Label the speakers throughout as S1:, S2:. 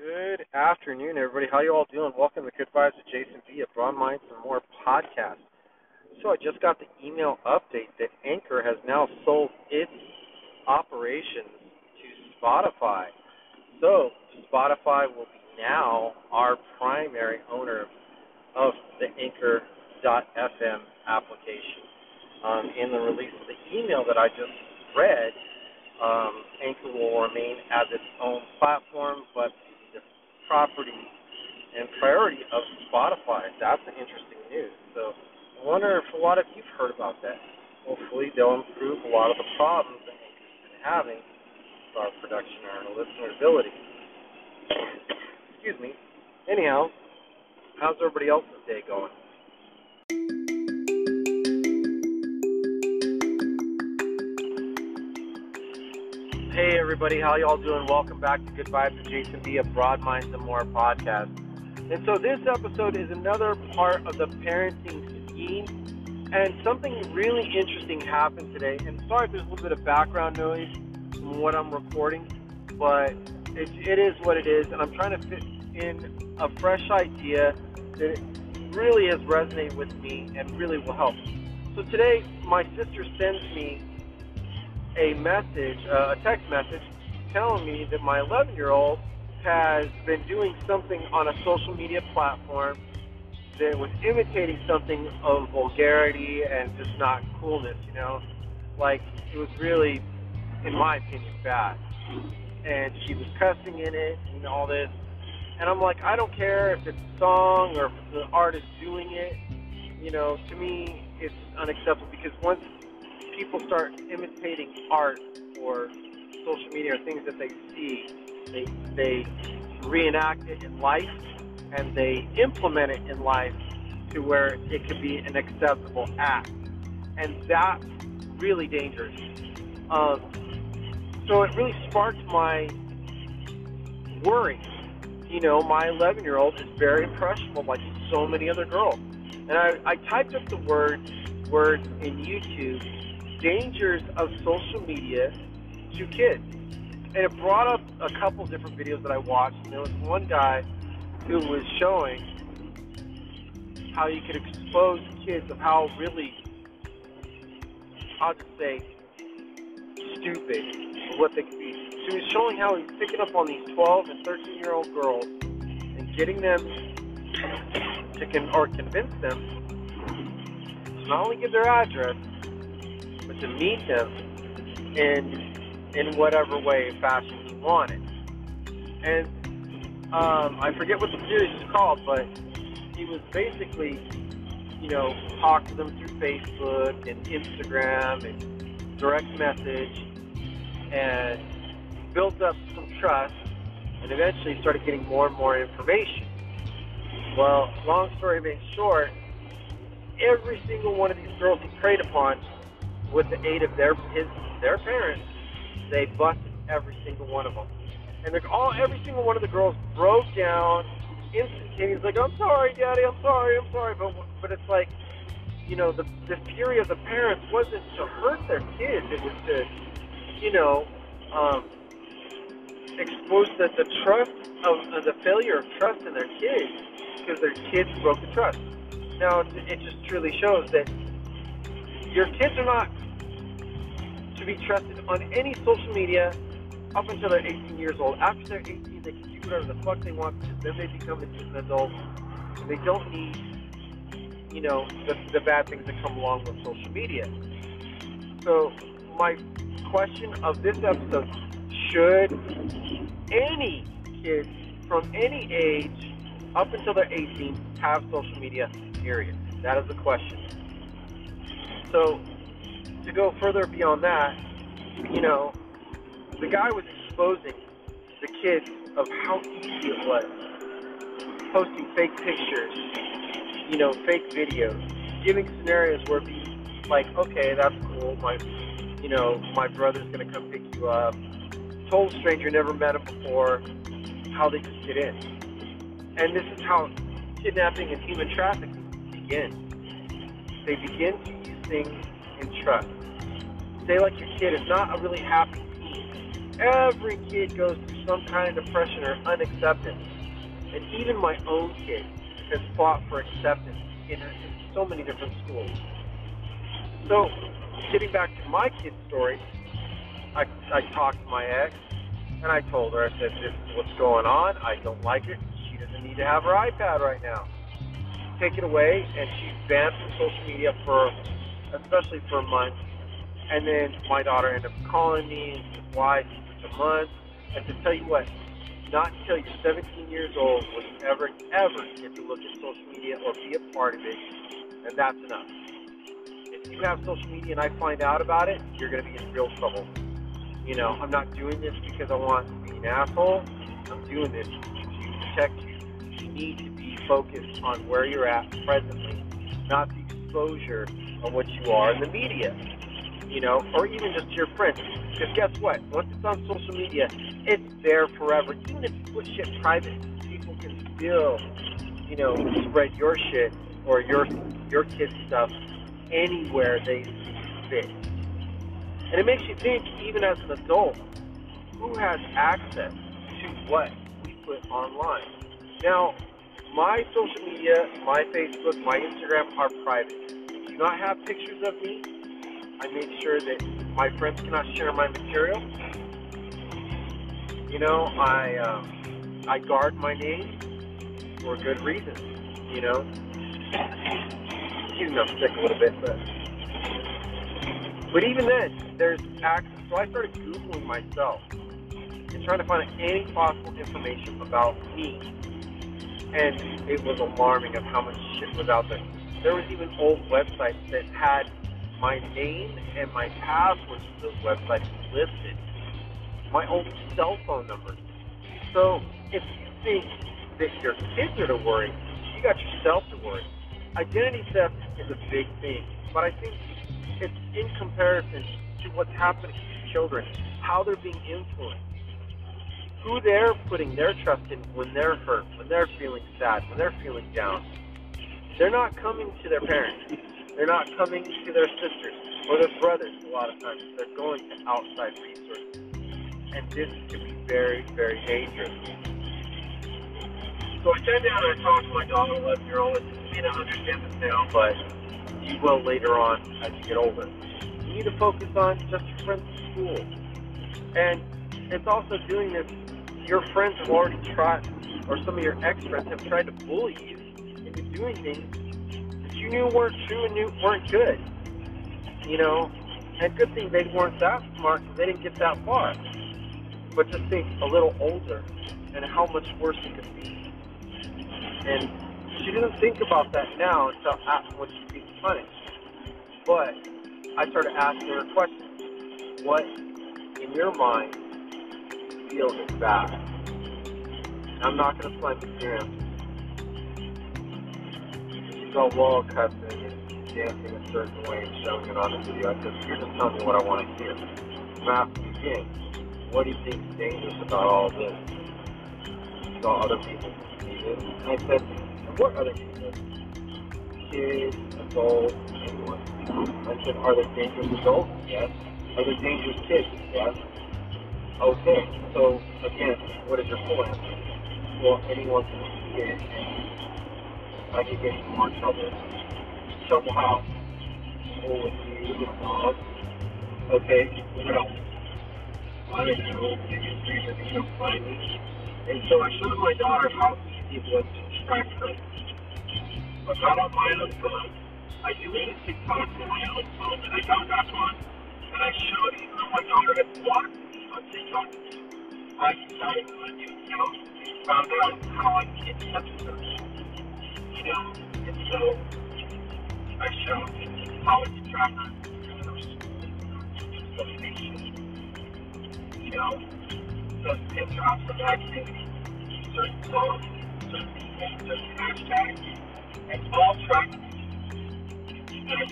S1: Good afternoon, everybody. How you all doing? Welcome to Good Vibes with Jason B. at Broad Minds and More podcast. So I just got the email update that Anchor has now sold its operations to Spotify. So Spotify will be now our primary owner of the Anchor.fm application. Um, in the release of the email that I just read, um, Anchor will remain as its own platform, but property and priority of Spotify. That's an interesting news. So I wonder if a lot of you've heard about that. Hopefully, they'll improve a lot of the problems that Anchor's been having with our production and our listenability. Excuse me. Anyhow, how's everybody else's day going? Hey everybody, how y'all doing? Welcome back to Good Vibes with Jason B. of Broad Minds and More podcast. And so this episode is another part of the parenting scheme, and something really interesting happened today. And sorry if there's a little bit of background noise from what I'm recording, but it, it is what it is, and I'm trying to fit in a fresh idea that really has resonated with me and really will help. So today, my sister sends me a message, uh, a text message, telling me that my 11 year old has been doing something on a social media platform that was imitating something of vulgarity and just not coolness, you know? Like, it was really, in my opinion, bad. And she was cussing in it and all this. And I'm like, I don't care if it's a song or if the artist doing it. You know, to me, it's unacceptable because once people start imitating art or social media or things that they see, they they reenact it in life and they implement it in life to where it can be an acceptable act, and that's really dangerous. Um, so it really sparked my worry. You know, my 11 year old is very impressionable, like so many other girls. And I, I typed up the word words in YouTube dangers of social media to kids. And it brought up a couple different videos that I watched. And there was one guy who was showing how you could expose kids of how really, I'll just say, stupid what they could be. So he was showing how he's picking up on these 12 and 13 year old girls and getting them to con- or convince them to not only give their address, to meet him in in whatever way, fashion he wanted. And um, I forget what the series is called, but he was basically, you know, talk to them through Facebook and Instagram and direct message, and built up some trust, and eventually started getting more and more information. Well, long story made short, every single one of these girls he preyed upon with the aid of their his their parents, they busted every single one of them. And they're all every single one of the girls broke down instantaneously, like, I'm sorry, Daddy, I'm sorry, I'm sorry. But but it's like, you know, the the fury of the parents wasn't to hurt their kids; it was to, you know, um, expose the the trust of uh, the failure of trust in their kids because their kids broke the trust. Now it just truly shows that your kids are not to be trusted on any social media up until they're 18 years old. After they're 18, they can do whatever the fuck they want because then they become an adult. And they don't need, you know, the, the bad things that come along with social media. So, my question of this episode should any kid from any age up until they're 18 have social media? Period. That is the question. So, to go further beyond that, you know, the guy was exposing the kids of how easy it was posting fake pictures, you know, fake videos, giving scenarios where be like, okay, that's cool. My, you know, my brother's gonna come pick you up. Total stranger, never met him before. How they could get in, and this is how kidnapping and human trafficking begin. They begin to things in trust. Say like your kid is not a really happy teen, Every kid goes through some kind of depression or unacceptance. And even my own kid has fought for acceptance in, in so many different schools. So, getting back to my kid's story, I, I talked to my ex and I told her, I said, this is what's going on. I don't like it. She doesn't need to have her iPad right now. Take it away, and she's banned from social media for, especially for a month. And then my daughter ended up calling me and said, why such a month? And to tell you what, not until you're 17 years old will you ever, ever get to look at social media or be a part of it, and that's enough. If you have social media and I find out about it, you're going to be in real trouble. You know, I'm not doing this because I want to be an asshole. I'm doing this to protect you. You need to be focused on where you're at presently, not the exposure of what you are in the media. You know, or even just your friends. Because guess what? Once it's on social media, it's there forever. Even if you put shit private, people can still, you know, spread your shit or your your kid's stuff anywhere they fit. And it makes you think, even as an adult, who has access to what we put online? Now, my social media, my Facebook, my Instagram are private. Do not have pictures of me. I make sure that my friends cannot share my material. You know, I um, I guard my name for good reason. You know, excuse me, I'm sick a little bit, but but even then, there's access. So I started Googling myself and trying to find any possible information about me. And it was alarming of how much shit was out there. There was even old websites that had my name and my passwords to those websites listed. My old cell phone number. So if you think that your kids are to worry, you got yourself to worry. Identity theft is a big thing, but I think it's in comparison to what's happening to children, how they're being influenced, who they're putting their trust in when they're hurt, when they're feeling sad, when they're feeling down. They're not coming to their parents. They're not coming to their sisters or their brothers a lot of times. They're going to outside resources. And this can be very, very dangerous. So I sat down and I talked to my daughter, 11 year old, and may not understand this now, but you will later on as you get older. You need to focus on just your friends at school. And it's also doing this, your friends have already tried, or some of your ex friends have tried to bully you into doing things that you knew weren't true and knew weren't good. You know, and good thing they weren't that smart they didn't get that far. But just think a little older and how much worse it could be. And she doesn't think about that now until after when she's being punished. But I started asking her questions. What in your mind feels is bad? I'm not going to play with your answers. She's all well cussing and dancing a certain way and showing it on the video. I said, you're just telling me what I want to hear. I'm asking again, what do you think is dangerous about all this? You other people see this. And I said, what other people? Kids, adults, anyone. I said, are there dangerous adults? Yes. Are there dangerous kids? Yes. Okay, so again, what is your point? Well, anyone can see it, and I could get in more trouble. Trouble how? Oh, with you, with dog. Okay, what else? I don't know, maybe it's reason to come find me. And so I showed my daughter how easy it was to distract her. But on my own phone. I deleted TikTok from my own phone and I got back on. And I showed you how my daughter had blocked So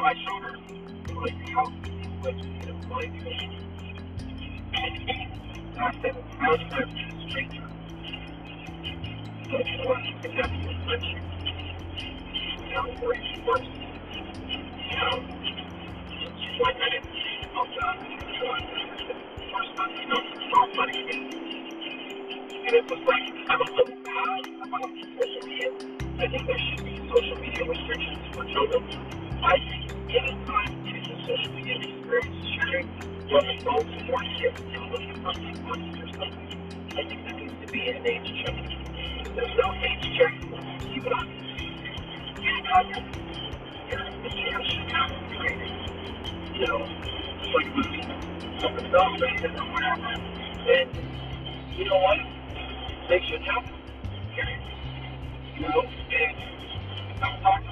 S1: I showed her like how much it applied to me. I
S2: think there should be social media restrictions for children. I think anytime Keep it happen. You know, I'm talking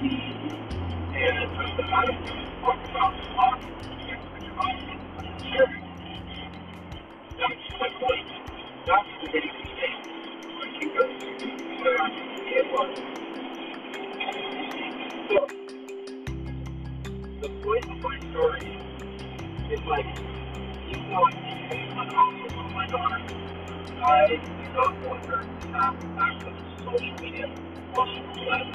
S2: what, if my daughter brings her iPad over again, I will first of putting myself standing up you. Now, supporting. She's not down like this. I'm point of my time. I'm you, I you I'm do not want her to have access to social media she's eleven.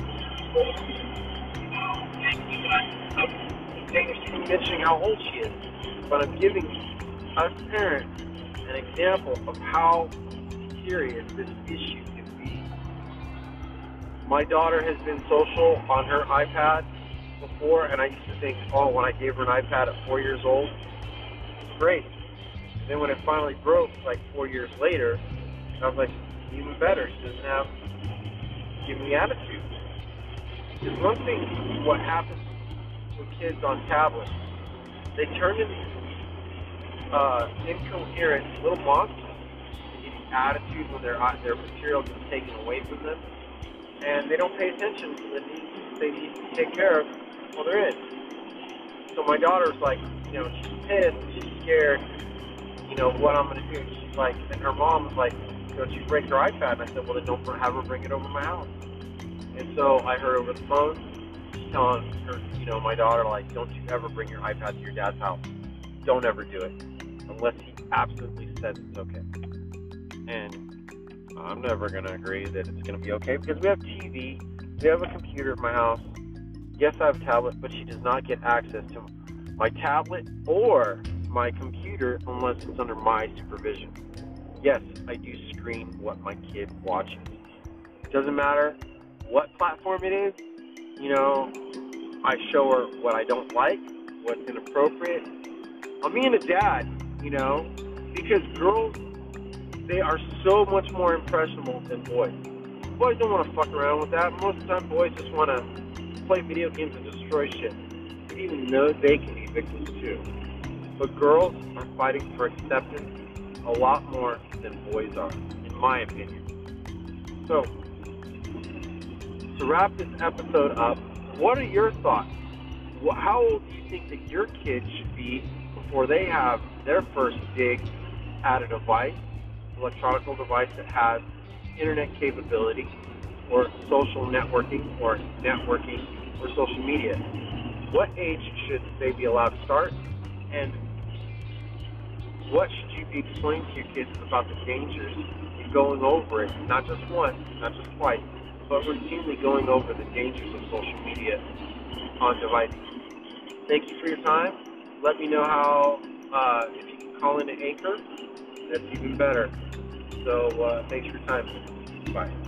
S1: You're mentioning how old she is, but I'm giving us parents an example of how serious this issue can be. My daughter has been social on her iPad before, and I used to think, oh, when I gave her an iPad at four years old, great. And then when it finally broke, like four years later, I was like, even better. She doesn't have give me attitude. Because one thing, what happens with kids on tablets, they turn into uh, incoherent little monsters. They get attitude when their their material gets taken away from them, and they don't pay attention to the needs they need to take care of while they're in. So my daughter's like, you know, she's pissed, she's scared, you know, what I'm gonna do. She's like, and her mom's like, don't you break her iPad? And I said, well, then don't have her bring it over my house. And so I heard over the phone, she's telling her, you know, my daughter, like, don't you ever bring your iPad to your dad's house. Don't ever do it unless he absolutely says it's okay. And I'm never going to agree that it's going to be okay because we have TV, we have a computer at my house. Yes, I have a tablet, but she does not get access to my tablet or my computer unless it's under my supervision. Yes, I do screen what my kid watches. Doesn't matter what platform it is, you know, I show her what I don't like, what's inappropriate. I'm being a dad, you know, because girls, they are so much more impressionable than boys. Boys don't want to fuck around with that. Most of the time, boys just want to play video games and destroy shit, even though they can be victims too. But girls are fighting for acceptance a lot more than boys are, in my opinion. So, to wrap this episode up, what are your thoughts? How old do you think that your kids should be before they have their first dig at a device, electronic device that has internet capability, or social networking, or networking, or social media? What age should they be allowed to start? And what should you be explaining to your kids about the dangers in going over it, not just once, not just twice, but routinely going over the dangers of social media on devices. Thank you for your time. Let me know how, uh, if you can call into Anchor, that's even better. So uh, thanks for your time. Bye.